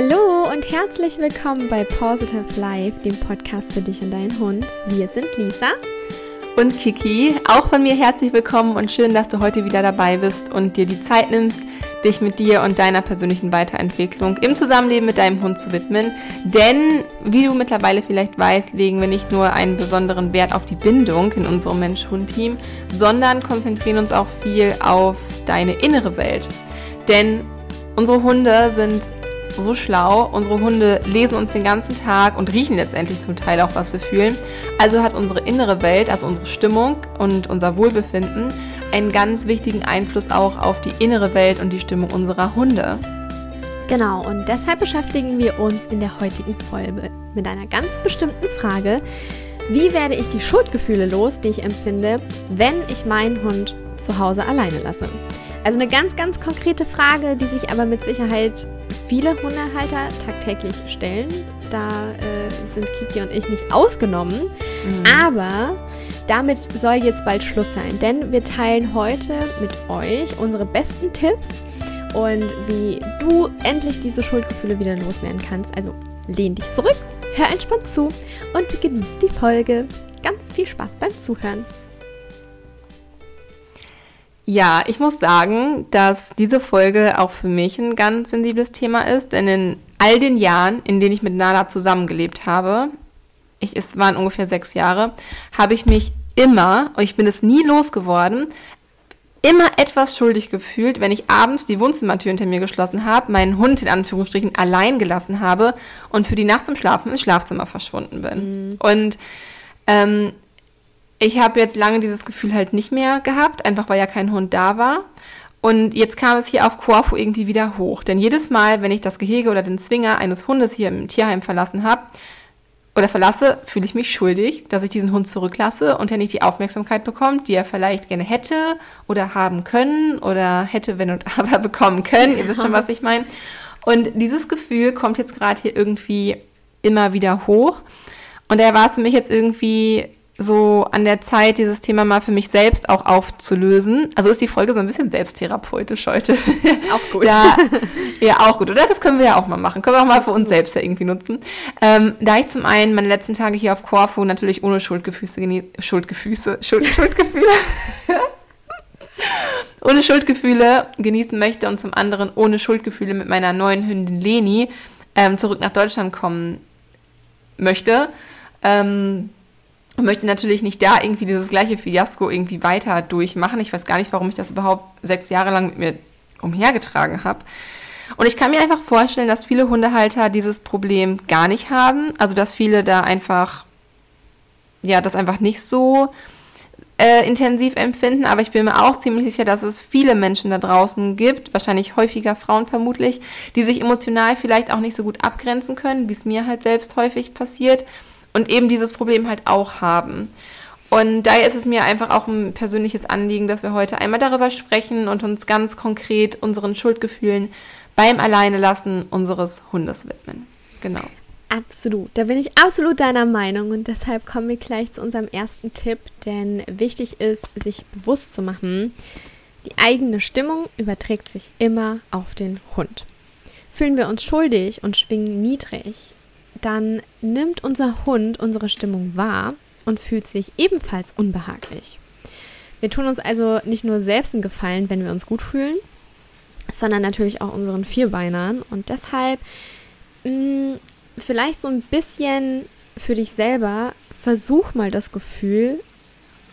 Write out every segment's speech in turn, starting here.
Hallo und herzlich willkommen bei Positive Life, dem Podcast für dich und deinen Hund. Wir sind Lisa und Kiki. Auch von mir herzlich willkommen und schön, dass du heute wieder dabei bist und dir die Zeit nimmst, dich mit dir und deiner persönlichen Weiterentwicklung im Zusammenleben mit deinem Hund zu widmen. Denn, wie du mittlerweile vielleicht weißt, legen wir nicht nur einen besonderen Wert auf die Bindung in unserem Mensch-Hund-Team, sondern konzentrieren uns auch viel auf deine innere Welt. Denn unsere Hunde sind so schlau. Unsere Hunde lesen uns den ganzen Tag und riechen letztendlich zum Teil auch, was wir fühlen. Also hat unsere innere Welt, also unsere Stimmung und unser Wohlbefinden, einen ganz wichtigen Einfluss auch auf die innere Welt und die Stimmung unserer Hunde. Genau, und deshalb beschäftigen wir uns in der heutigen Folge mit einer ganz bestimmten Frage. Wie werde ich die Schuldgefühle los, die ich empfinde, wenn ich meinen Hund zu Hause alleine lasse? Also eine ganz, ganz konkrete Frage, die sich aber mit Sicherheit viele Hundehalter tagtäglich stellen. Da äh, sind Kiki und ich nicht ausgenommen. Mhm. Aber damit soll jetzt bald Schluss sein, denn wir teilen heute mit euch unsere besten Tipps und wie du endlich diese Schuldgefühle wieder loswerden kannst. Also lehn dich zurück, hör entspannt zu und genieß die Folge. Ganz viel Spaß beim Zuhören. Ja, ich muss sagen, dass diese Folge auch für mich ein ganz sensibles Thema ist, denn in all den Jahren, in denen ich mit Nala zusammengelebt habe, ich, es waren ungefähr sechs Jahre, habe ich mich immer, und ich bin es nie losgeworden, immer etwas schuldig gefühlt, wenn ich abends die Wohnzimmertür hinter mir geschlossen habe, meinen Hund in Anführungsstrichen allein gelassen habe und für die Nacht zum Schlafen ins Schlafzimmer verschwunden bin. Mhm. Und ähm, ich habe jetzt lange dieses Gefühl halt nicht mehr gehabt, einfach weil ja kein Hund da war. Und jetzt kam es hier auf Corfu irgendwie wieder hoch. Denn jedes Mal, wenn ich das Gehege oder den Zwinger eines Hundes hier im Tierheim verlassen habe oder verlasse, fühle ich mich schuldig, dass ich diesen Hund zurücklasse und er nicht die Aufmerksamkeit bekommt, die er vielleicht gerne hätte oder haben können oder hätte, wenn und aber bekommen können. Ihr wisst schon, was ich meine. Und dieses Gefühl kommt jetzt gerade hier irgendwie immer wieder hoch. Und da war es für mich jetzt irgendwie so an der Zeit, dieses Thema mal für mich selbst auch aufzulösen. Also ist die Folge so ein bisschen selbsttherapeutisch heute. Auch gut. ja, ja, auch gut, oder? Das können wir ja auch mal machen. Können wir auch mal für uns selbst ja irgendwie nutzen. Ähm, da ich zum einen meine letzten Tage hier auf Corfu natürlich ohne Schuldgefüße Schuldgefüße, Schuld, Schuldgefühle, ohne Schuldgefühle genießen möchte und zum anderen ohne Schuldgefühle mit meiner neuen Hündin Leni ähm, zurück nach Deutschland kommen möchte, ähm, und möchte natürlich nicht da irgendwie dieses gleiche Fiasko irgendwie weiter durchmachen. Ich weiß gar nicht, warum ich das überhaupt sechs Jahre lang mit mir umhergetragen habe. Und ich kann mir einfach vorstellen, dass viele Hundehalter dieses Problem gar nicht haben. Also dass viele da einfach, ja, das einfach nicht so äh, intensiv empfinden. Aber ich bin mir auch ziemlich sicher, dass es viele Menschen da draußen gibt, wahrscheinlich häufiger Frauen vermutlich, die sich emotional vielleicht auch nicht so gut abgrenzen können, wie es mir halt selbst häufig passiert und eben dieses Problem halt auch haben. Und daher ist es mir einfach auch ein persönliches Anliegen, dass wir heute einmal darüber sprechen und uns ganz konkret unseren Schuldgefühlen beim Alleinelassen unseres Hundes widmen. Genau. Absolut, da bin ich absolut deiner Meinung und deshalb kommen wir gleich zu unserem ersten Tipp, denn wichtig ist, sich bewusst zu machen, die eigene Stimmung überträgt sich immer auf den Hund. Fühlen wir uns schuldig und schwingen niedrig, dann nimmt unser Hund unsere Stimmung wahr und fühlt sich ebenfalls unbehaglich. Wir tun uns also nicht nur selbst einen Gefallen, wenn wir uns gut fühlen, sondern natürlich auch unseren Vierbeinern. Und deshalb mh, mm, vielleicht so ein bisschen für dich selber, versuch mal das Gefühl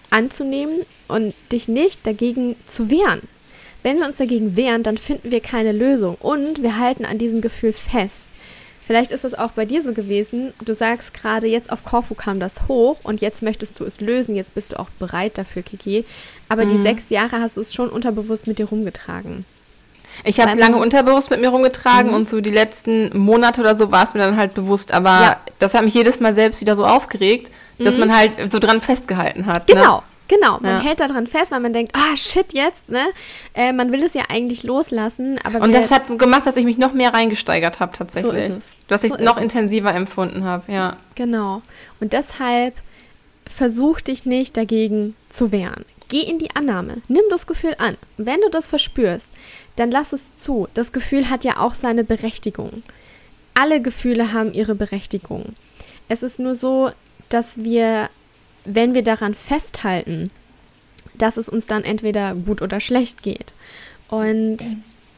anzunehmen und dich nicht dagegen zu wehren. Wenn wir uns dagegen wehren, dann finden wir keine Lösung und wir halten an diesem Gefühl fest. Vielleicht ist es auch bei dir so gewesen. Du sagst gerade, jetzt auf Korfu kam das hoch und jetzt möchtest du es lösen. Jetzt bist du auch bereit dafür, Kiki. Aber mhm. die sechs Jahre hast du es schon unterbewusst mit dir rumgetragen. Ich habe es lange unterbewusst mit mir rumgetragen mhm. und so die letzten Monate oder so war es mir dann halt bewusst. Aber ja. das hat mich jedes Mal selbst wieder so aufgeregt, dass mhm. man halt so dran festgehalten hat. Ne? Genau. Ne? Genau, man ja. hält daran fest, weil man denkt, ah oh, shit jetzt, ne? Äh, man will es ja eigentlich loslassen, aber und das hat so gemacht, dass ich mich noch mehr reingesteigert habe tatsächlich, so ist es. dass ich so noch intensiver empfunden habe, ja. Genau. Und deshalb versuch dich nicht dagegen zu wehren. Geh in die Annahme, nimm das Gefühl an. Wenn du das verspürst, dann lass es zu. Das Gefühl hat ja auch seine Berechtigung. alle Gefühle haben ihre Berechtigung. Es ist nur so, dass wir, wenn wir daran festhalten, dass es uns dann entweder gut oder schlecht geht. Und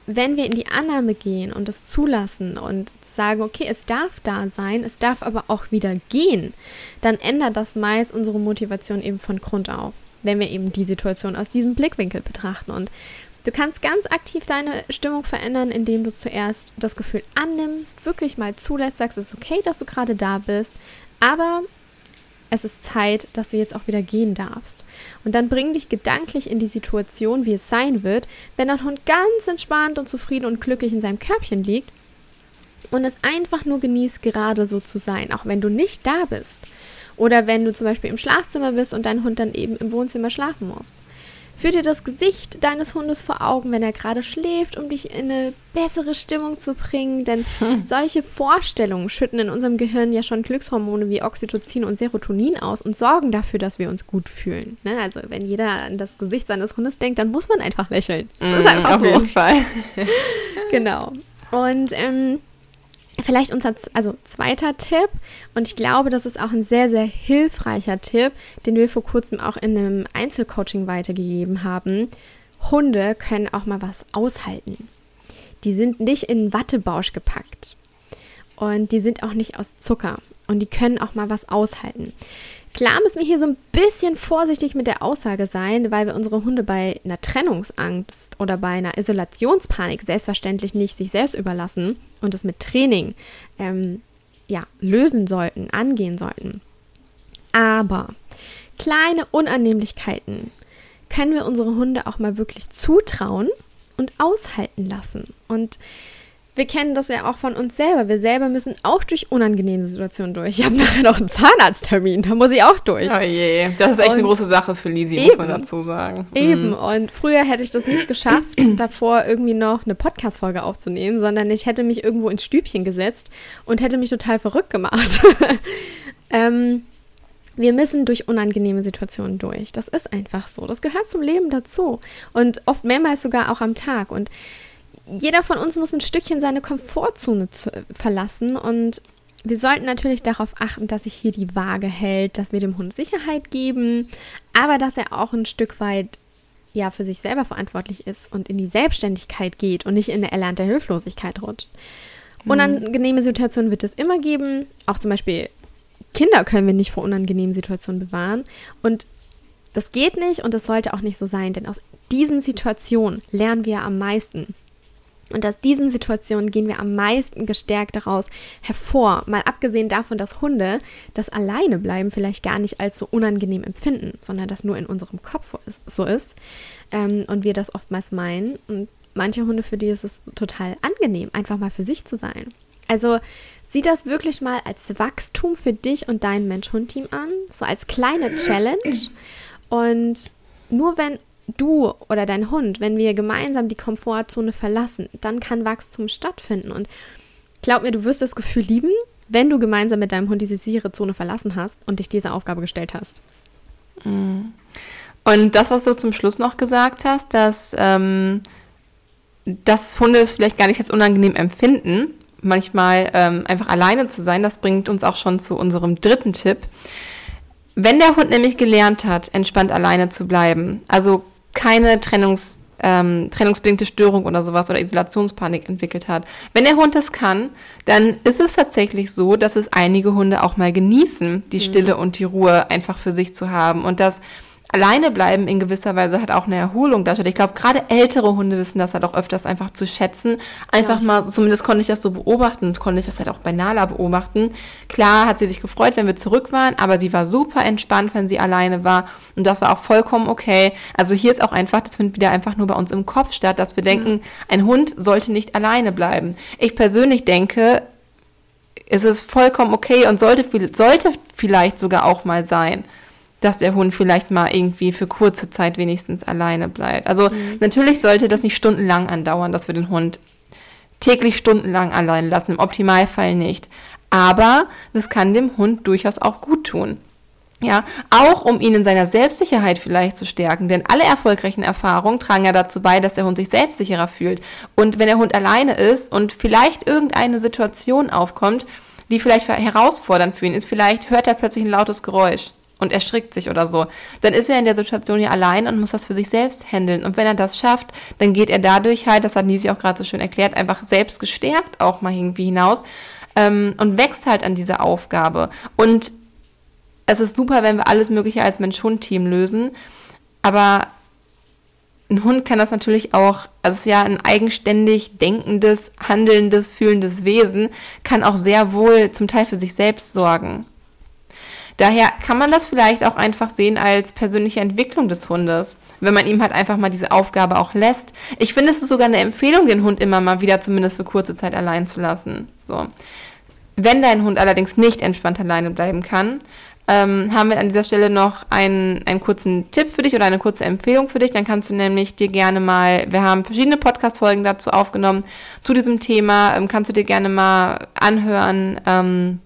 wenn wir in die Annahme gehen und es zulassen und sagen, okay, es darf da sein, es darf aber auch wieder gehen, dann ändert das meist unsere Motivation eben von Grund auf, wenn wir eben die Situation aus diesem Blickwinkel betrachten. Und du kannst ganz aktiv deine Stimmung verändern, indem du zuerst das Gefühl annimmst, wirklich mal zulässt, sagst, es ist okay, dass du gerade da bist, aber es ist Zeit, dass du jetzt auch wieder gehen darfst. Und dann bring dich gedanklich in die Situation, wie es sein wird, wenn dein Hund ganz entspannt und zufrieden und glücklich in seinem Körbchen liegt und es einfach nur genießt, gerade so zu sein, auch wenn du nicht da bist. Oder wenn du zum Beispiel im Schlafzimmer bist und dein Hund dann eben im Wohnzimmer schlafen muss. Führ dir das Gesicht deines Hundes vor Augen, wenn er gerade schläft, um dich in eine bessere Stimmung zu bringen. Denn hm. solche Vorstellungen schütten in unserem Gehirn ja schon Glückshormone wie Oxytocin und Serotonin aus und sorgen dafür, dass wir uns gut fühlen. Ne? Also wenn jeder an das Gesicht seines Hundes denkt, dann muss man einfach lächeln. Das mm, ist einfach auf so. jeden Fall. genau. Und ähm, Vielleicht unser also zweiter Tipp, und ich glaube, das ist auch ein sehr, sehr hilfreicher Tipp, den wir vor kurzem auch in einem Einzelcoaching weitergegeben haben. Hunde können auch mal was aushalten. Die sind nicht in Wattebausch gepackt. Und die sind auch nicht aus Zucker. Und die können auch mal was aushalten. Klar müssen wir hier so ein bisschen vorsichtig mit der Aussage sein, weil wir unsere Hunde bei einer Trennungsangst oder bei einer Isolationspanik selbstverständlich nicht sich selbst überlassen und es mit Training ähm, ja, lösen sollten, angehen sollten. Aber kleine Unannehmlichkeiten können wir unsere Hunde auch mal wirklich zutrauen und aushalten lassen. Und wir kennen das ja auch von uns selber. Wir selber müssen auch durch unangenehme Situationen durch. Ich habe nachher noch einen Zahnarzttermin, da muss ich auch durch. Oh je, das ist echt und eine große Sache für Lisi, muss man dazu sagen. Eben, mhm. und früher hätte ich das nicht geschafft, davor irgendwie noch eine Podcast-Folge aufzunehmen, sondern ich hätte mich irgendwo ins Stübchen gesetzt und hätte mich total verrückt gemacht. ähm, wir müssen durch unangenehme Situationen durch. Das ist einfach so. Das gehört zum Leben dazu. Und oft mehrmals sogar auch am Tag. Und jeder von uns muss ein Stückchen seine Komfortzone zu, verlassen und wir sollten natürlich darauf achten, dass sich hier die Waage hält, dass wir dem Hund Sicherheit geben, aber dass er auch ein Stück weit ja für sich selber verantwortlich ist und in die Selbstständigkeit geht und nicht in eine erlernte Hilflosigkeit rutscht. Mhm. Unangenehme Situationen wird es immer geben, auch zum Beispiel Kinder können wir nicht vor unangenehmen Situationen bewahren und das geht nicht und das sollte auch nicht so sein, denn aus diesen Situationen lernen wir am meisten. Und aus diesen Situationen gehen wir am meisten gestärkt daraus hervor. Mal abgesehen davon, dass Hunde das alleine bleiben vielleicht gar nicht so unangenehm empfinden, sondern das nur in unserem Kopf so ist. Ähm, und wir das oftmals meinen. Und manche Hunde, für die ist es total angenehm, einfach mal für sich zu sein. Also sieh das wirklich mal als Wachstum für dich und dein Mensch-Hund-Team an, so als kleine Challenge. Und nur wenn du oder dein Hund, wenn wir gemeinsam die Komfortzone verlassen, dann kann Wachstum stattfinden. Und glaub mir, du wirst das Gefühl lieben, wenn du gemeinsam mit deinem Hund diese sichere Zone verlassen hast und dich dieser Aufgabe gestellt hast. Mhm. Und das, was du zum Schluss noch gesagt hast, dass, ähm, dass Hunde es vielleicht gar nicht als unangenehm empfinden, manchmal ähm, einfach alleine zu sein, das bringt uns auch schon zu unserem dritten Tipp. Wenn der Hund nämlich gelernt hat, entspannt alleine zu bleiben, also keine Trennungs, ähm, trennungsbedingte Störung oder sowas oder Isolationspanik entwickelt hat. Wenn der Hund das kann, dann ist es tatsächlich so, dass es einige Hunde auch mal genießen, die mhm. Stille und die Ruhe einfach für sich zu haben und dass alleine bleiben in gewisser Weise hat auch eine Erholung darstellt. Ich glaube, gerade ältere Hunde wissen das halt auch öfters einfach zu schätzen. Einfach ja, mal, zumindest konnte ich das so beobachten, konnte ich das halt auch bei Nala beobachten. Klar hat sie sich gefreut, wenn wir zurück waren, aber sie war super entspannt, wenn sie alleine war. Und das war auch vollkommen okay. Also hier ist auch einfach, das findet wieder einfach nur bei uns im Kopf statt, dass wir denken, ein Hund sollte nicht alleine bleiben. Ich persönlich denke, es ist vollkommen okay und sollte, sollte vielleicht sogar auch mal sein dass der Hund vielleicht mal irgendwie für kurze Zeit wenigstens alleine bleibt. Also mhm. natürlich sollte das nicht stundenlang andauern, dass wir den Hund täglich stundenlang allein lassen, im Optimalfall nicht. Aber das kann dem Hund durchaus auch gut tun. Ja, auch um ihn in seiner Selbstsicherheit vielleicht zu stärken. Denn alle erfolgreichen Erfahrungen tragen ja dazu bei, dass der Hund sich selbstsicherer fühlt. Und wenn der Hund alleine ist und vielleicht irgendeine Situation aufkommt, die vielleicht herausfordernd für ihn ist, vielleicht hört er plötzlich ein lautes Geräusch und erschrickt sich oder so, dann ist er in der Situation ja allein und muss das für sich selbst handeln. Und wenn er das schafft, dann geht er dadurch halt, das hat Nisi auch gerade so schön erklärt, einfach selbst gestärkt auch mal irgendwie hinaus ähm, und wächst halt an dieser Aufgabe. Und es ist super, wenn wir alles Mögliche als Mensch-Hund-Team lösen, aber ein Hund kann das natürlich auch, also es ist ja ein eigenständig denkendes, handelndes, fühlendes Wesen, kann auch sehr wohl zum Teil für sich selbst sorgen. Daher kann man das vielleicht auch einfach sehen als persönliche Entwicklung des Hundes, wenn man ihm halt einfach mal diese Aufgabe auch lässt. Ich finde, es ist sogar eine Empfehlung, den Hund immer mal wieder zumindest für kurze Zeit allein zu lassen. So. Wenn dein Hund allerdings nicht entspannt alleine bleiben kann, ähm, haben wir an dieser Stelle noch einen, einen kurzen Tipp für dich oder eine kurze Empfehlung für dich. Dann kannst du nämlich dir gerne mal, wir haben verschiedene Podcast-Folgen dazu aufgenommen zu diesem Thema, ähm, kannst du dir gerne mal anhören. Ähm,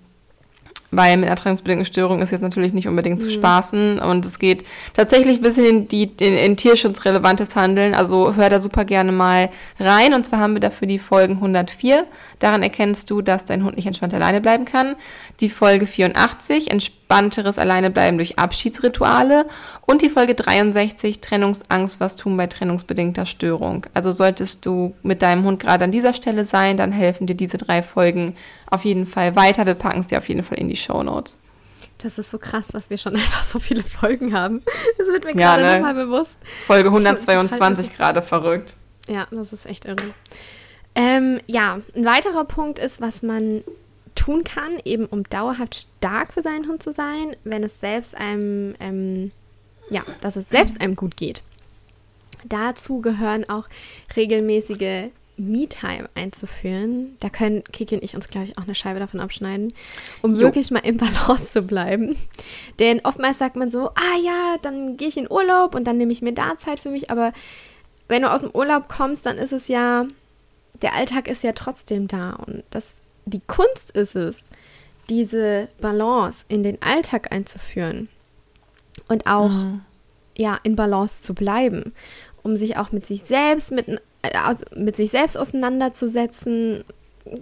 weil mit ertragungsbedingten Störungen ist jetzt natürlich nicht unbedingt mhm. zu spaßen. Und es geht tatsächlich ein bisschen in, die, in, in tierschutzrelevantes Handeln, also hör da super gerne mal rein. Und zwar haben wir dafür die Folgen 104, daran erkennst du, dass dein Hund nicht entspannt alleine bleiben kann, die Folge 84, entspannteres Alleinebleiben durch Abschiedsrituale. Und die Folge 63, Trennungsangst, was tun bei trennungsbedingter Störung. Also solltest du mit deinem Hund gerade an dieser Stelle sein, dann helfen dir diese drei Folgen auf jeden Fall weiter. Wir packen es dir auf jeden Fall in die Show Notes. Das ist so krass, dass wir schon einfach so viele Folgen haben. Das wird mir ja, gerade ne? nochmal bewusst. Folge 122 gerade verrückt. Ja, das ist echt irre. Ähm, ja, ein weiterer Punkt ist, was man tun kann, eben um dauerhaft stark für seinen Hund zu sein, wenn es selbst einem, ähm, ja, dass es selbst einem gut geht. Dazu gehören auch regelmäßige Me-Time einzuführen. Da können Kiki und ich uns, glaube ich, auch eine Scheibe davon abschneiden, um jo. wirklich mal im Balance zu bleiben. Denn oftmals sagt man so, ah ja, dann gehe ich in Urlaub und dann nehme ich mir da Zeit für mich. Aber wenn du aus dem Urlaub kommst, dann ist es ja, der Alltag ist ja trotzdem da. Und das, die Kunst ist es, diese Balance in den Alltag einzuführen und auch mhm. ja in Balance zu bleiben, um sich auch mit sich selbst, mit mit sich selbst auseinanderzusetzen.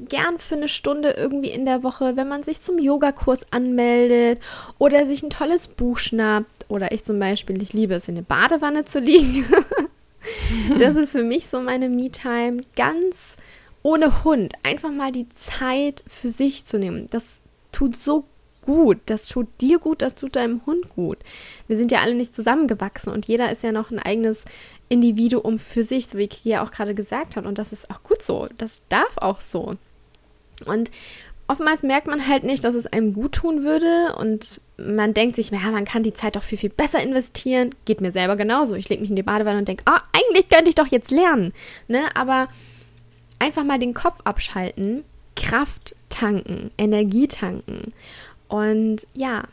Gern für eine Stunde irgendwie in der Woche, wenn man sich zum Yogakurs anmeldet oder sich ein tolles Buch schnappt. Oder ich zum Beispiel, ich liebe es, in der Badewanne zu liegen. das ist für mich so meine Me-Time. Ganz ohne Hund. Einfach mal die Zeit für sich zu nehmen. Das tut so gut. Das tut dir gut, das tut deinem Hund gut. Wir sind ja alle nicht zusammengewachsen und jeder ist ja noch ein eigenes Individuum für sich, so wie Kiki auch gerade gesagt hat. Und das ist auch gut so. Das darf auch so. Und oftmals merkt man halt nicht, dass es einem gut tun würde und man denkt sich, ja, man kann die Zeit doch viel, viel besser investieren. Geht mir selber genauso. Ich lege mich in die Badewanne und denke, oh, eigentlich könnte ich doch jetzt lernen. Ne? Aber einfach mal den Kopf abschalten, Kraft tanken, Energie tanken. Und ja,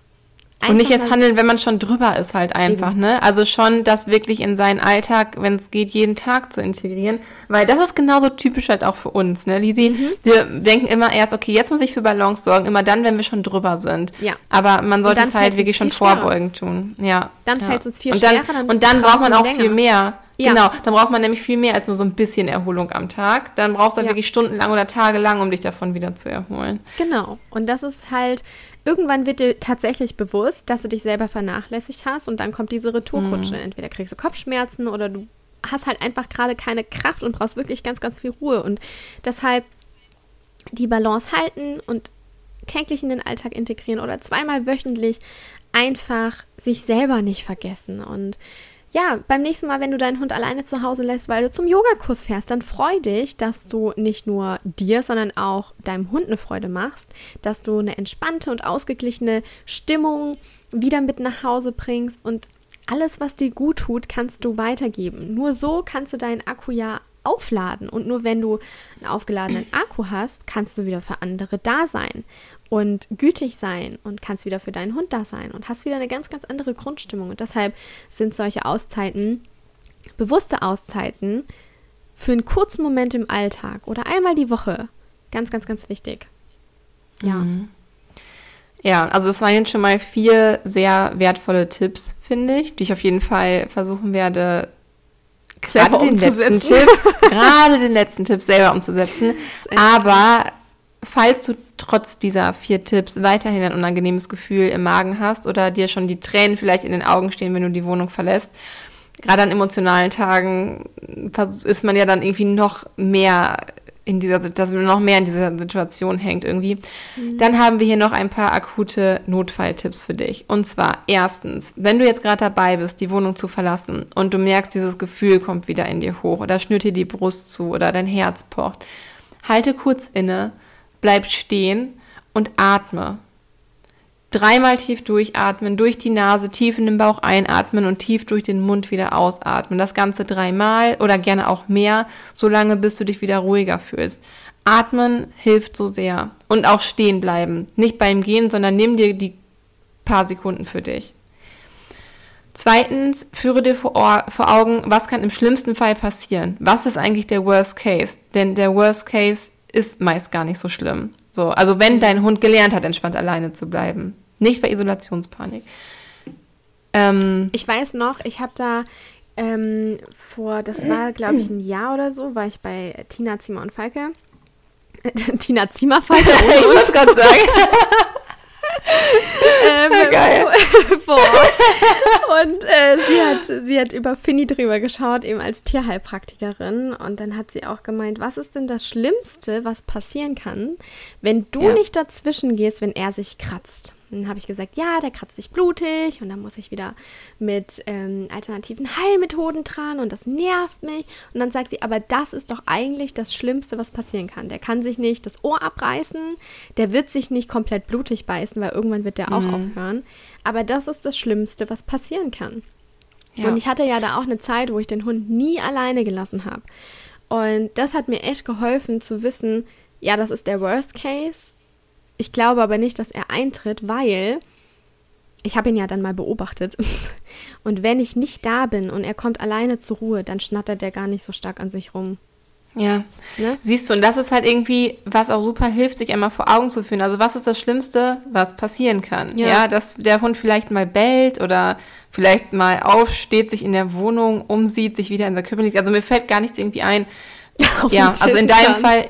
und nicht erst handeln, wenn man schon drüber ist, halt einfach, eben. ne? Also schon das wirklich in seinen Alltag, wenn es geht, jeden Tag zu integrieren. Weil das ist genauso typisch halt auch für uns, ne, Lisi? Mhm. Wir denken immer erst, okay, jetzt muss ich für Balance sorgen, immer dann, wenn wir schon drüber sind. Ja. Aber man sollte es halt wirklich schon vorbeugend tun. Ja. Dann ja. fällt es uns viel und dann, schwerer. Dann und dann braucht man auch länger. viel mehr. Ja. Genau, dann braucht man nämlich viel mehr als nur so ein bisschen Erholung am Tag. Dann brauchst du ja. wirklich stundenlang oder tagelang, um dich davon wieder zu erholen. Genau. Und das ist halt, irgendwann wird dir tatsächlich bewusst, dass du dich selber vernachlässigt hast und dann kommt diese Retourkutsche. Mhm. Entweder kriegst du Kopfschmerzen oder du hast halt einfach gerade keine Kraft und brauchst wirklich ganz, ganz viel Ruhe. Und deshalb die Balance halten und täglich in den Alltag integrieren oder zweimal wöchentlich einfach sich selber nicht vergessen und ja, beim nächsten Mal, wenn du deinen Hund alleine zu Hause lässt, weil du zum Yogakurs fährst, dann freu dich, dass du nicht nur dir, sondern auch deinem Hund eine Freude machst, dass du eine entspannte und ausgeglichene Stimmung wieder mit nach Hause bringst und alles, was dir gut tut, kannst du weitergeben. Nur so kannst du deinen Akku ja aufladen und nur wenn du einen aufgeladenen Akku hast, kannst du wieder für andere da sein und gütig sein und kannst wieder für deinen Hund da sein und hast wieder eine ganz, ganz andere Grundstimmung. Und deshalb sind solche Auszeiten, bewusste Auszeiten, für einen kurzen Moment im Alltag oder einmal die Woche ganz, ganz, ganz wichtig. Ja. Mhm. Ja, also es waren jetzt schon mal vier sehr wertvolle Tipps, finde ich, die ich auf jeden Fall versuchen werde, gerade den letzten Tipp, gerade den letzten Tipp selber umzusetzen. Aber falls du trotz dieser vier Tipps weiterhin ein unangenehmes Gefühl im Magen hast oder dir schon die Tränen vielleicht in den Augen stehen, wenn du die Wohnung verlässt, gerade an emotionalen Tagen ist man ja dann irgendwie noch mehr in dieser, dass man noch mehr in dieser Situation hängt irgendwie. Mhm. Dann haben wir hier noch ein paar akute Notfalltipps für dich. Und zwar erstens, wenn du jetzt gerade dabei bist, die Wohnung zu verlassen und du merkst, dieses Gefühl kommt wieder in dir hoch oder schnürt dir die Brust zu oder dein Herz pocht, halte kurz inne, bleib stehen und atme. Dreimal tief durchatmen, durch die Nase tief in den Bauch einatmen und tief durch den Mund wieder ausatmen. Das Ganze dreimal oder gerne auch mehr, solange bis du dich wieder ruhiger fühlst. Atmen hilft so sehr. Und auch stehen bleiben. Nicht beim Gehen, sondern nimm dir die paar Sekunden für dich. Zweitens, führe dir vor, vor, Augen, was kann im schlimmsten Fall passieren? Was ist eigentlich der Worst Case? Denn der Worst Case ist meist gar nicht so schlimm. So, also wenn dein Hund gelernt hat, entspannt alleine zu bleiben. Nicht bei Isolationspanik. Ähm, ich weiß noch, ich habe da ähm, vor, das war glaube ich ein Jahr oder so, war ich bei Tina Zimmer und Falke. Tina Zimmer Falke. ich muss gerade sagen. ähm, Geil. und äh, sie, hat, sie hat über Finny drüber geschaut, eben als Tierheilpraktikerin. Und dann hat sie auch gemeint, was ist denn das Schlimmste, was passieren kann, wenn du ja. nicht dazwischen gehst, wenn er sich kratzt? Dann habe ich gesagt, ja, der kratzt sich blutig und dann muss ich wieder mit ähm, alternativen Heilmethoden dran und das nervt mich. Und dann sagt sie, aber das ist doch eigentlich das Schlimmste, was passieren kann. Der kann sich nicht das Ohr abreißen, der wird sich nicht komplett blutig beißen, weil irgendwann wird der auch mhm. aufhören. Aber das ist das Schlimmste, was passieren kann. Ja. Und ich hatte ja da auch eine Zeit, wo ich den Hund nie alleine gelassen habe. Und das hat mir echt geholfen zu wissen, ja, das ist der Worst Case ich glaube aber nicht, dass er eintritt, weil ich habe ihn ja dann mal beobachtet. Und wenn ich nicht da bin und er kommt alleine zur Ruhe, dann schnattert er gar nicht so stark an sich rum. Ja. Ne? Siehst du, und das ist halt irgendwie, was auch super hilft, sich einmal vor Augen zu führen. Also, was ist das Schlimmste, was passieren kann? Ja. ja, dass der Hund vielleicht mal bellt oder vielleicht mal aufsteht, sich in der Wohnung umsieht, sich wieder in der Küche liegt. Also, mir fällt gar nichts irgendwie ein. ja, also in deinem Fall,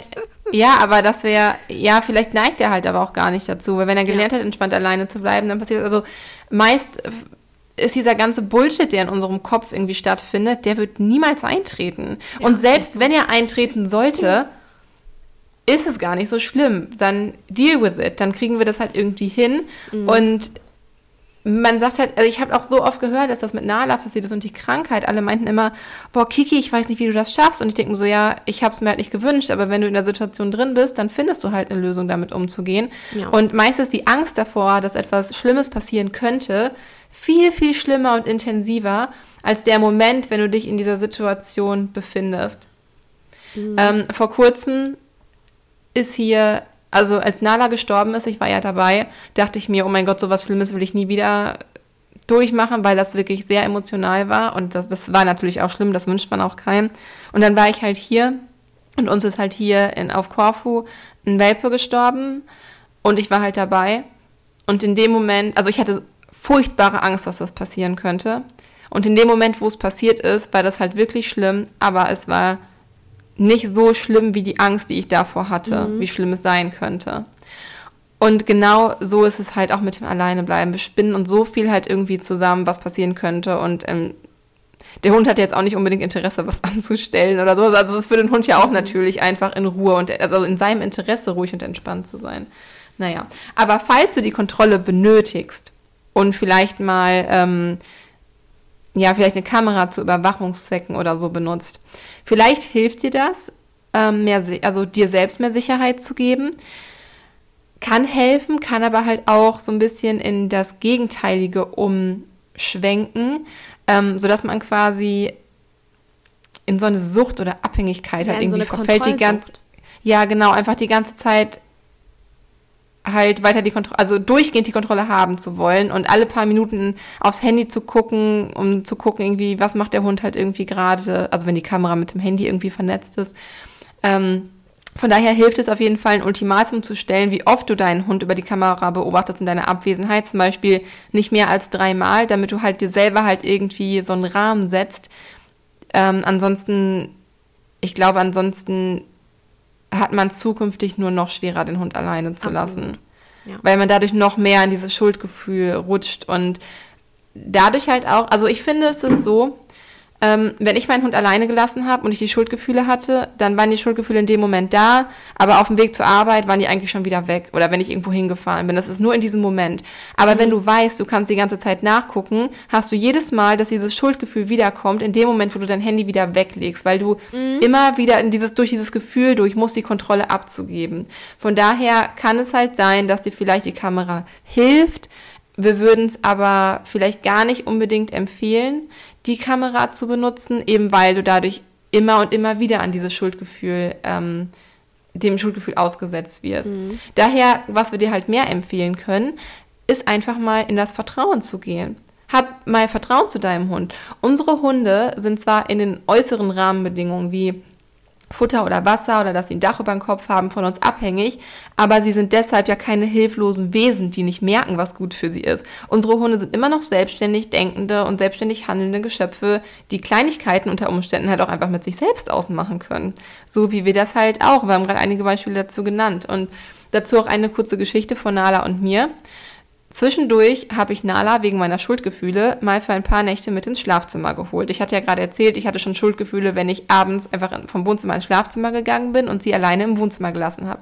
ja, aber das wäre, ja, vielleicht neigt er halt aber auch gar nicht dazu, weil wenn er gelernt ja. hat, entspannt alleine zu bleiben, dann passiert, also meist ist dieser ganze Bullshit, der in unserem Kopf irgendwie stattfindet, der wird niemals eintreten. Ja, Und selbst wenn er eintreten sollte, ist es gar nicht so schlimm. Dann deal with it. Dann kriegen wir das halt irgendwie hin. Mhm. Und man sagt halt, also ich habe auch so oft gehört, dass das mit Nala passiert ist und die Krankheit. Alle meinten immer, boah, Kiki, ich weiß nicht, wie du das schaffst. Und ich denke mir so, ja, ich habe es mir halt nicht gewünscht, aber wenn du in der Situation drin bist, dann findest du halt eine Lösung, damit umzugehen. Ja. Und meistens die Angst davor, dass etwas Schlimmes passieren könnte, viel, viel schlimmer und intensiver als der Moment, wenn du dich in dieser Situation befindest. Mhm. Ähm, vor kurzem ist hier also als Nala gestorben ist, ich war ja dabei, dachte ich mir, oh mein Gott, so was Schlimmes will ich nie wieder durchmachen, weil das wirklich sehr emotional war und das, das war natürlich auch schlimm, das wünscht man auch keinem. Und dann war ich halt hier und uns ist halt hier in, auf Korfu ein Welpe gestorben und ich war halt dabei. Und in dem Moment, also ich hatte furchtbare Angst, dass das passieren könnte. Und in dem Moment, wo es passiert ist, war das halt wirklich schlimm, aber es war nicht so schlimm wie die Angst, die ich davor hatte, mhm. wie schlimm es sein könnte. Und genau so ist es halt auch mit dem Alleinebleiben. Wir spinnen uns so viel halt irgendwie zusammen, was passieren könnte. Und ähm, der Hund hat jetzt auch nicht unbedingt Interesse, was anzustellen oder so. Also es ist für den Hund ja auch mhm. natürlich einfach in Ruhe und also in seinem Interesse ruhig und entspannt zu sein. Naja, aber falls du die Kontrolle benötigst und vielleicht mal ähm, ja, vielleicht eine Kamera zu Überwachungszwecken oder so benutzt. Vielleicht hilft dir das, ähm, mehr, also dir selbst mehr Sicherheit zu geben. Kann helfen, kann aber halt auch so ein bisschen in das Gegenteilige umschwenken, ähm, sodass man quasi in so eine Sucht oder Abhängigkeit ja, halt irgendwie so verfällt. Die ganze, ja, genau, einfach die ganze Zeit halt weiter die Kontrolle, also durchgehend die Kontrolle haben zu wollen und alle paar Minuten aufs Handy zu gucken, um zu gucken, irgendwie, was macht der Hund halt irgendwie gerade, also wenn die Kamera mit dem Handy irgendwie vernetzt ist. Ähm, Von daher hilft es auf jeden Fall, ein Ultimatum zu stellen, wie oft du deinen Hund über die Kamera beobachtest in deiner Abwesenheit. Zum Beispiel nicht mehr als dreimal, damit du halt dir selber halt irgendwie so einen Rahmen setzt. Ähm, ansonsten, ich glaube, ansonsten hat man zukünftig nur noch schwerer, den Hund alleine zu Absolut. lassen. Ja. Weil man dadurch noch mehr in dieses Schuldgefühl rutscht und dadurch halt auch, also ich finde, es ist so, ähm, wenn ich meinen Hund alleine gelassen habe und ich die Schuldgefühle hatte, dann waren die Schuldgefühle in dem Moment da, aber auf dem Weg zur Arbeit waren die eigentlich schon wieder weg oder wenn ich irgendwo hingefahren bin. Das ist nur in diesem Moment. Aber mhm. wenn du weißt, du kannst die ganze Zeit nachgucken, hast du jedes Mal, dass dieses Schuldgefühl wiederkommt, in dem Moment, wo du dein Handy wieder weglegst, weil du mhm. immer wieder in dieses, durch dieses Gefühl durch musst, die Kontrolle abzugeben. Von daher kann es halt sein, dass dir vielleicht die Kamera hilft, wir würden es aber vielleicht gar nicht unbedingt empfehlen, die Kamera zu benutzen, eben weil du dadurch immer und immer wieder an dieses Schuldgefühl, ähm, dem Schuldgefühl ausgesetzt wirst. Mhm. Daher, was wir dir halt mehr empfehlen können, ist einfach mal in das Vertrauen zu gehen. Hab mal Vertrauen zu deinem Hund. Unsere Hunde sind zwar in den äußeren Rahmenbedingungen wie Futter oder Wasser oder dass sie ein Dach über dem Kopf haben, von uns abhängig, aber sie sind deshalb ja keine hilflosen Wesen, die nicht merken, was gut für sie ist. Unsere Hunde sind immer noch selbstständig denkende und selbstständig handelnde Geschöpfe, die Kleinigkeiten unter Umständen halt auch einfach mit sich selbst ausmachen können. So wie wir das halt auch. Wir haben gerade einige Beispiele dazu genannt und dazu auch eine kurze Geschichte von Nala und mir. Zwischendurch habe ich Nala wegen meiner Schuldgefühle mal für ein paar Nächte mit ins Schlafzimmer geholt. Ich hatte ja gerade erzählt, ich hatte schon Schuldgefühle, wenn ich abends einfach vom Wohnzimmer ins Schlafzimmer gegangen bin und sie alleine im Wohnzimmer gelassen habe.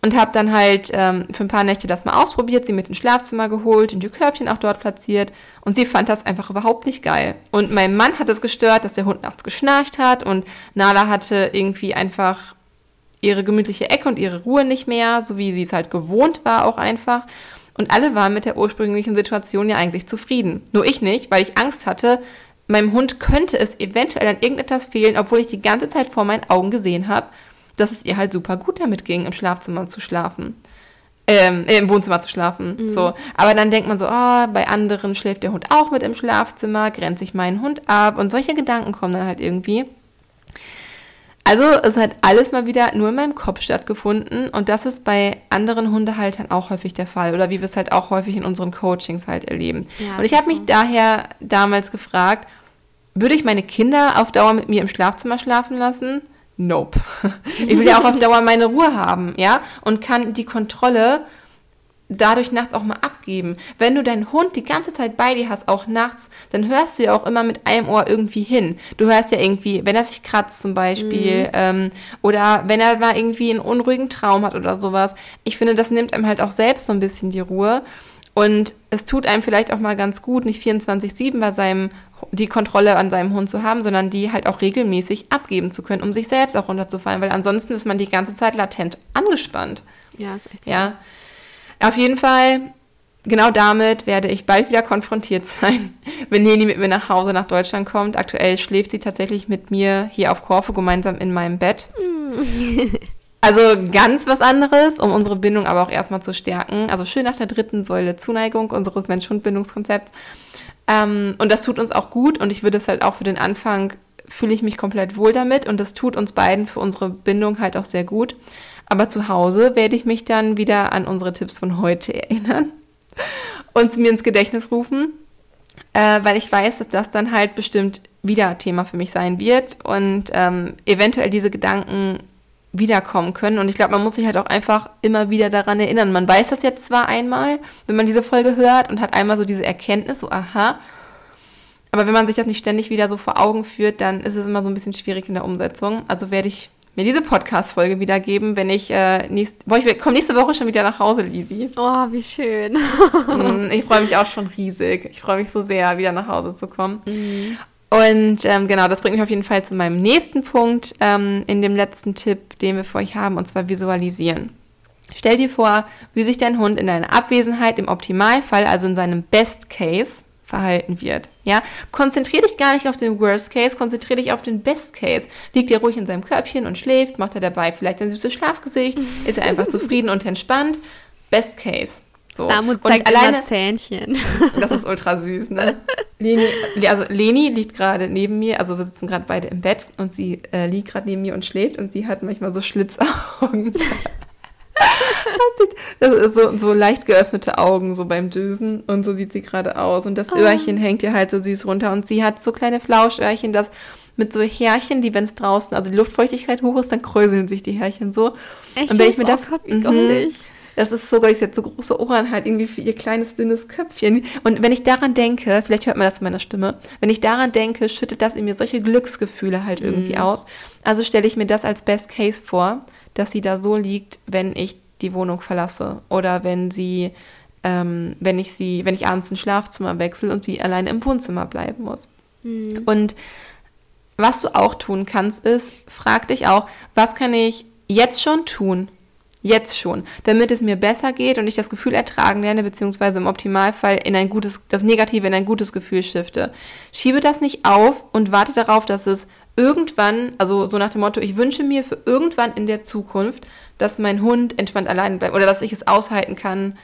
Und habe dann halt ähm, für ein paar Nächte das mal ausprobiert, sie mit ins Schlafzimmer geholt und die Körbchen auch dort platziert. Und sie fand das einfach überhaupt nicht geil. Und mein Mann hat es gestört, dass der Hund nachts geschnarcht hat und Nala hatte irgendwie einfach ihre gemütliche Ecke und ihre Ruhe nicht mehr, so wie sie es halt gewohnt war auch einfach. Und alle waren mit der ursprünglichen Situation ja eigentlich zufrieden. Nur ich nicht, weil ich Angst hatte, meinem Hund könnte es eventuell an irgendetwas fehlen, obwohl ich die ganze Zeit vor meinen Augen gesehen habe, dass es ihr halt super gut damit ging, im Schlafzimmer zu schlafen. Ähm, äh, im Wohnzimmer zu schlafen. Mhm. So. Aber dann denkt man so, oh, bei anderen schläft der Hund auch mit im Schlafzimmer, grenzt sich meinen Hund ab und solche Gedanken kommen dann halt irgendwie. Also es hat alles mal wieder nur in meinem Kopf stattgefunden und das ist bei anderen Hundehaltern auch häufig der Fall oder wie wir es halt auch häufig in unseren Coachings halt erleben. Ja, und ich habe mich daher damals gefragt, würde ich meine Kinder auf Dauer mit mir im Schlafzimmer schlafen lassen? Nope. Ich will ja auch auf Dauer meine Ruhe haben, ja, und kann die Kontrolle dadurch nachts auch mal abgeben. Wenn du deinen Hund die ganze Zeit bei dir hast, auch nachts, dann hörst du ja auch immer mit einem Ohr irgendwie hin. Du hörst ja irgendwie, wenn er sich kratzt zum Beispiel mhm. ähm, oder wenn er mal irgendwie einen unruhigen Traum hat oder sowas. Ich finde, das nimmt einem halt auch selbst so ein bisschen die Ruhe. Und es tut einem vielleicht auch mal ganz gut, nicht 24-7 bei seinem, die Kontrolle an seinem Hund zu haben, sondern die halt auch regelmäßig abgeben zu können, um sich selbst auch runterzufallen, weil ansonsten ist man die ganze Zeit latent angespannt. Ja, ist echt so. Ja. Auf jeden Fall, genau damit werde ich bald wieder konfrontiert sein, wenn Neni mit mir nach Hause nach Deutschland kommt. Aktuell schläft sie tatsächlich mit mir hier auf Korfu gemeinsam in meinem Bett. Also ganz was anderes, um unsere Bindung aber auch erstmal zu stärken. Also schön nach der dritten Säule Zuneigung unseres Mensch-Hund-Bindungskonzepts. Ähm, und das tut uns auch gut und ich würde es halt auch für den Anfang fühle ich mich komplett wohl damit und das tut uns beiden für unsere Bindung halt auch sehr gut. Aber zu Hause werde ich mich dann wieder an unsere Tipps von heute erinnern und mir ins Gedächtnis rufen, äh, weil ich weiß, dass das dann halt bestimmt wieder Thema für mich sein wird und ähm, eventuell diese Gedanken wiederkommen können. Und ich glaube, man muss sich halt auch einfach immer wieder daran erinnern. Man weiß das jetzt zwar einmal, wenn man diese Folge hört und hat einmal so diese Erkenntnis, so aha. Aber wenn man sich das nicht ständig wieder so vor Augen führt, dann ist es immer so ein bisschen schwierig in der Umsetzung. Also werde ich mir diese Podcast-Folge wiedergeben, wenn ich äh, nächst, boah, ich komme nächste Woche schon wieder nach Hause, Lisi. Oh, wie schön. Mm, ich freue mich auch schon riesig. Ich freue mich so sehr, wieder nach Hause zu kommen. Mhm. Und ähm, genau, das bringt mich auf jeden Fall zu meinem nächsten Punkt ähm, in dem letzten Tipp, den wir für euch haben, und zwar visualisieren. Stell dir vor, wie sich dein Hund in deiner Abwesenheit im Optimalfall, also in seinem Best Case, verhalten wird. Ja, konzentriere dich gar nicht auf den Worst Case, konzentriere dich auf den Best Case. Liegt er ruhig in seinem Körbchen und schläft, macht er dabei vielleicht ein süßes Schlafgesicht, ist er einfach zufrieden und entspannt. Best Case. So. Samu zeigt und alleine Zähnchen. Das ist ultra süß, ne? Leni, also Leni liegt gerade neben mir, also wir sitzen gerade beide im Bett und sie äh, liegt gerade neben mir und schläft und sie hat manchmal so Schlitzaugen. das ist so, so leicht geöffnete Augen so beim Dösen und so sieht sie gerade aus und das oh. Öhrchen hängt ihr halt so süß runter und sie hat so kleine Flauschöhrchen, das mit so Härchen, die wenn es draußen, also die Luftfeuchtigkeit hoch ist, dann kräuseln sich die Härchen so. Echt? Und wenn ich mir das, oh Gott, wie das ist sogar, ich jetzt so große Ohren halt irgendwie für ihr kleines, dünnes Köpfchen. Und wenn ich daran denke, vielleicht hört man das in meiner Stimme, wenn ich daran denke, schüttet das in mir solche Glücksgefühle halt irgendwie mhm. aus. Also stelle ich mir das als Best Case vor, dass sie da so liegt, wenn ich die Wohnung verlasse oder wenn sie, ähm, wenn ich sie, wenn ich abends ins Schlafzimmer wechsle und sie alleine im Wohnzimmer bleiben muss. Mhm. Und was du auch tun kannst, ist, frag dich auch, was kann ich jetzt schon tun, Jetzt schon, damit es mir besser geht und ich das Gefühl ertragen lerne, beziehungsweise im Optimalfall in ein gutes, das Negative in ein gutes Gefühl shifte. Schiebe das nicht auf und warte darauf, dass es irgendwann, also so nach dem Motto, ich wünsche mir für irgendwann in der Zukunft, dass mein Hund entspannt alleine bleibt oder dass ich es aushalten kann,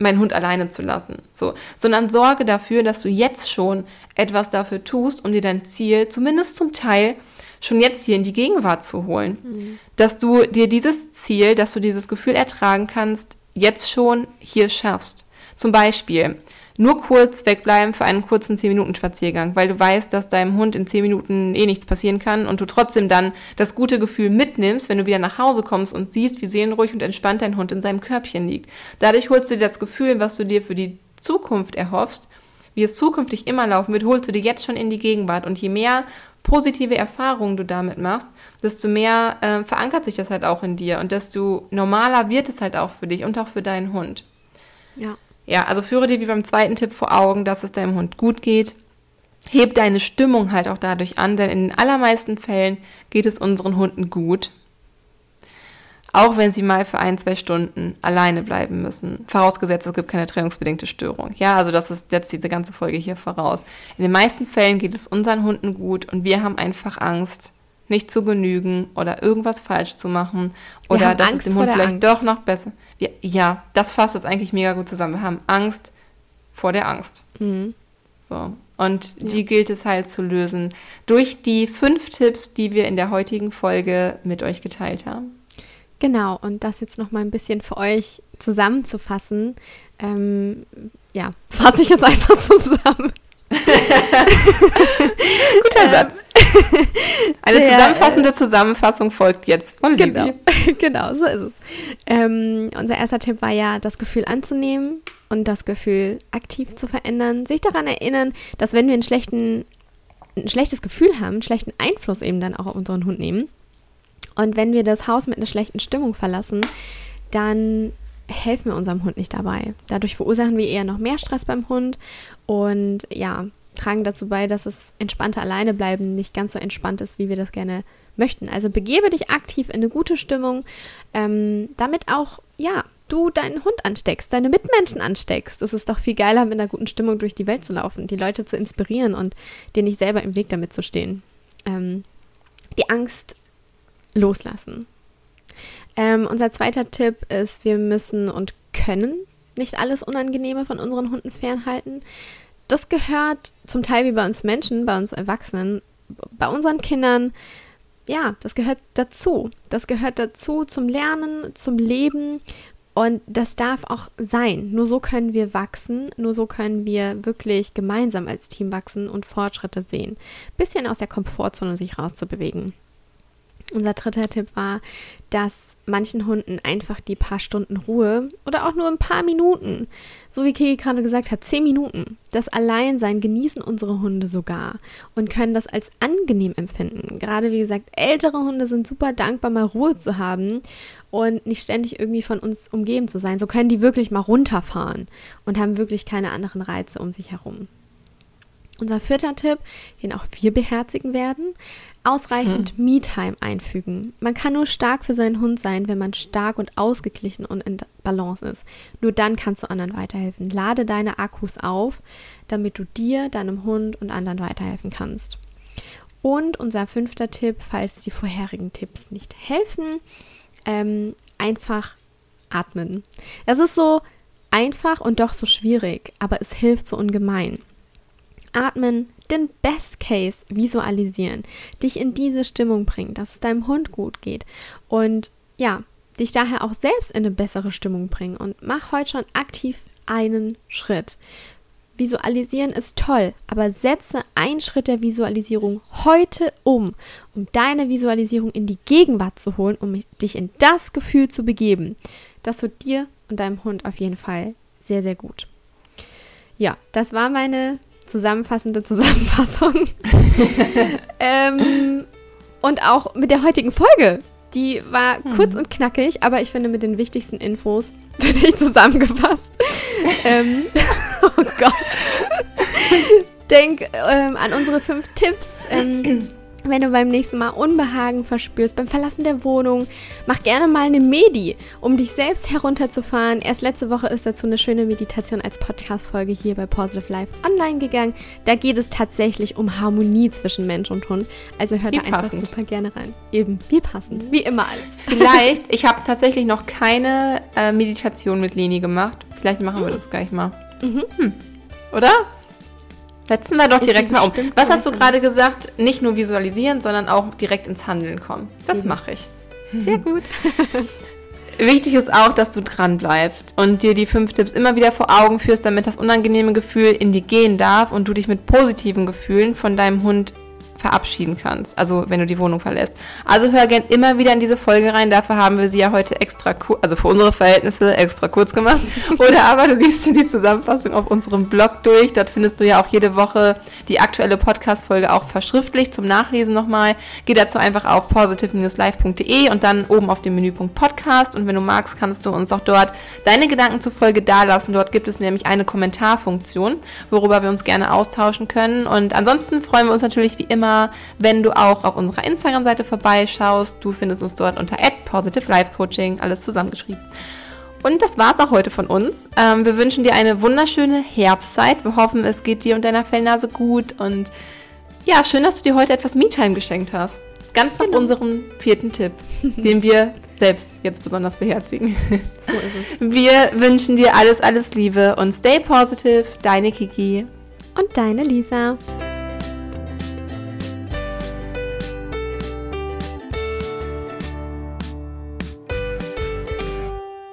meinen Hund alleine zu lassen. So, sondern sorge dafür, dass du jetzt schon etwas dafür tust, um dir dein Ziel zumindest zum Teil schon jetzt hier in die Gegenwart zu holen. Mhm. Dass du dir dieses Ziel, dass du dieses Gefühl ertragen kannst, jetzt schon hier schaffst. Zum Beispiel nur kurz wegbleiben für einen kurzen 10-Minuten-Spaziergang, weil du weißt, dass deinem Hund in 10 Minuten eh nichts passieren kann und du trotzdem dann das gute Gefühl mitnimmst, wenn du wieder nach Hause kommst und siehst, wie seelenruhig und entspannt dein Hund in seinem Körbchen liegt. Dadurch holst du dir das Gefühl, was du dir für die Zukunft erhoffst, wie es zukünftig immer laufen wird, holst du dir jetzt schon in die Gegenwart. Und je mehr positive Erfahrungen du damit machst, desto mehr äh, verankert sich das halt auch in dir und desto normaler wird es halt auch für dich und auch für deinen Hund. Ja. Ja, also führe dir wie beim zweiten Tipp vor Augen, dass es deinem Hund gut geht. Heb deine Stimmung halt auch dadurch an, denn in den allermeisten Fällen geht es unseren Hunden gut. Auch wenn sie mal für ein, zwei Stunden alleine bleiben müssen. Vorausgesetzt, es gibt keine trennungsbedingte Störung. Ja, also das ist jetzt diese ganze Folge hier voraus. In den meisten Fällen geht es unseren Hunden gut und wir haben einfach Angst, nicht zu genügen oder irgendwas falsch zu machen oder dass Angst es dem Hund vielleicht Angst. doch noch besser. Wir, ja, das fasst jetzt eigentlich mega gut zusammen. Wir haben Angst vor der Angst. Mhm. So. Und ja. die gilt es halt zu lösen durch die fünf Tipps, die wir in der heutigen Folge mit euch geteilt haben. Genau, und das jetzt noch mal ein bisschen für euch zusammenzufassen. Ähm, ja, fasse ich jetzt einfach zusammen. Guter ähm, Satz. Eine der, zusammenfassende Zusammenfassung folgt jetzt von Lisi. Genau, genau so ist es. Ähm, unser erster Tipp war ja, das Gefühl anzunehmen und das Gefühl aktiv zu verändern. Sich daran erinnern, dass wenn wir einen schlechten, ein schlechtes Gefühl haben, einen schlechten Einfluss eben dann auch auf unseren Hund nehmen. Und wenn wir das Haus mit einer schlechten Stimmung verlassen, dann helfen wir unserem Hund nicht dabei. Dadurch verursachen wir eher noch mehr Stress beim Hund und ja, tragen dazu bei, dass das entspannte Alleinebleiben nicht ganz so entspannt ist, wie wir das gerne möchten. Also begebe dich aktiv in eine gute Stimmung, ähm, damit auch, ja, du deinen Hund ansteckst, deine Mitmenschen ansteckst. Es ist doch viel geiler, mit einer guten Stimmung durch die Welt zu laufen, die Leute zu inspirieren und dir nicht selber im Weg damit zu stehen. Ähm, die Angst loslassen. Ähm, unser zweiter Tipp ist, wir müssen und können nicht alles Unangenehme von unseren Hunden fernhalten. Das gehört zum Teil wie bei uns Menschen, bei uns Erwachsenen, bei unseren Kindern. Ja, das gehört dazu. Das gehört dazu zum Lernen, zum Leben und das darf auch sein. Nur so können wir wachsen, nur so können wir wirklich gemeinsam als Team wachsen und Fortschritte sehen. Bisschen aus der Komfortzone sich rauszubewegen. Unser dritter Tipp war, dass manchen Hunden einfach die paar Stunden Ruhe oder auch nur ein paar Minuten, so wie Kiki gerade gesagt hat, zehn Minuten, das Alleinsein genießen unsere Hunde sogar und können das als angenehm empfinden. Gerade wie gesagt, ältere Hunde sind super dankbar, mal Ruhe zu haben und nicht ständig irgendwie von uns umgeben zu sein. So können die wirklich mal runterfahren und haben wirklich keine anderen Reize um sich herum. Unser vierter Tipp, den auch wir beherzigen werden, ausreichend hm. Me-Time einfügen. Man kann nur stark für seinen Hund sein, wenn man stark und ausgeglichen und in Balance ist. Nur dann kannst du anderen weiterhelfen. Lade deine Akkus auf, damit du dir, deinem Hund und anderen weiterhelfen kannst. Und unser fünfter Tipp, falls die vorherigen Tipps nicht helfen, ähm, einfach atmen. Das ist so einfach und doch so schwierig, aber es hilft so ungemein. Atmen, den Best Case visualisieren, dich in diese Stimmung bringen, dass es deinem Hund gut geht und ja, dich daher auch selbst in eine bessere Stimmung bringen und mach heute schon aktiv einen Schritt. Visualisieren ist toll, aber setze einen Schritt der Visualisierung heute um, um deine Visualisierung in die Gegenwart zu holen, um dich in das Gefühl zu begeben. Das tut dir und deinem Hund auf jeden Fall sehr, sehr gut. Ja, das war meine zusammenfassende Zusammenfassung. ähm, und auch mit der heutigen Folge. Die war hm. kurz und knackig, aber ich finde mit den wichtigsten Infos bin ich zusammengefasst. ähm, oh Gott. Denk ähm, an unsere fünf Tipps. Ähm, wenn du beim nächsten Mal Unbehagen verspürst beim Verlassen der Wohnung, mach gerne mal eine Medi, um dich selbst herunterzufahren. Erst letzte Woche ist dazu eine schöne Meditation als Podcast-Folge hier bei Positive Life online gegangen. Da geht es tatsächlich um Harmonie zwischen Mensch und Hund. Also hör da einfach passend. super gerne rein. Eben, wie passend, wie immer alles. Vielleicht, ich habe tatsächlich noch keine äh, Meditation mit Leni gemacht. Vielleicht machen wir das gleich mal. Mhm. Hm. Oder? Setzen wir doch direkt mal um. Was hast du gerade gesagt? Nicht nur visualisieren, sondern auch direkt ins Handeln kommen. Das mhm. mache ich. Sehr gut. Wichtig ist auch, dass du dran bleibst und dir die fünf Tipps immer wieder vor Augen führst, damit das unangenehme Gefühl in dir gehen darf und du dich mit positiven Gefühlen von deinem Hund verabschieden kannst. Also wenn du die Wohnung verlässt. Also hör gern immer wieder in diese Folge rein. Dafür haben wir sie ja heute extra, also für unsere Verhältnisse extra kurz gemacht. Oder aber du liest dir die Zusammenfassung auf unserem Blog durch. Dort findest du ja auch jede Woche die aktuelle Podcast-Folge auch verschriftlich zum Nachlesen nochmal. Geh dazu einfach auf positive-live.de und dann oben auf dem Menüpunkt Podcast. Und wenn du magst, kannst du uns auch dort deine Gedanken zur Folge dalassen. Dort gibt es nämlich eine Kommentarfunktion, worüber wir uns gerne austauschen können. Und ansonsten freuen wir uns natürlich wie immer immer, wenn du auch auf unserer Instagram-Seite vorbeischaust. Du findest uns dort unter Positive Life Coaching, alles zusammengeschrieben. Und das war es auch heute von uns. Ähm, wir wünschen dir eine wunderschöne Herbstzeit. Wir hoffen, es geht dir und deiner Fellnase gut. Und ja, schön, dass du dir heute etwas Me-Time geschenkt hast. Ganz nach genau. unserem vierten Tipp, den wir selbst jetzt besonders beherzigen. So ist es. Wir wünschen dir alles, alles Liebe und stay positive. Deine Kiki. Und deine Lisa.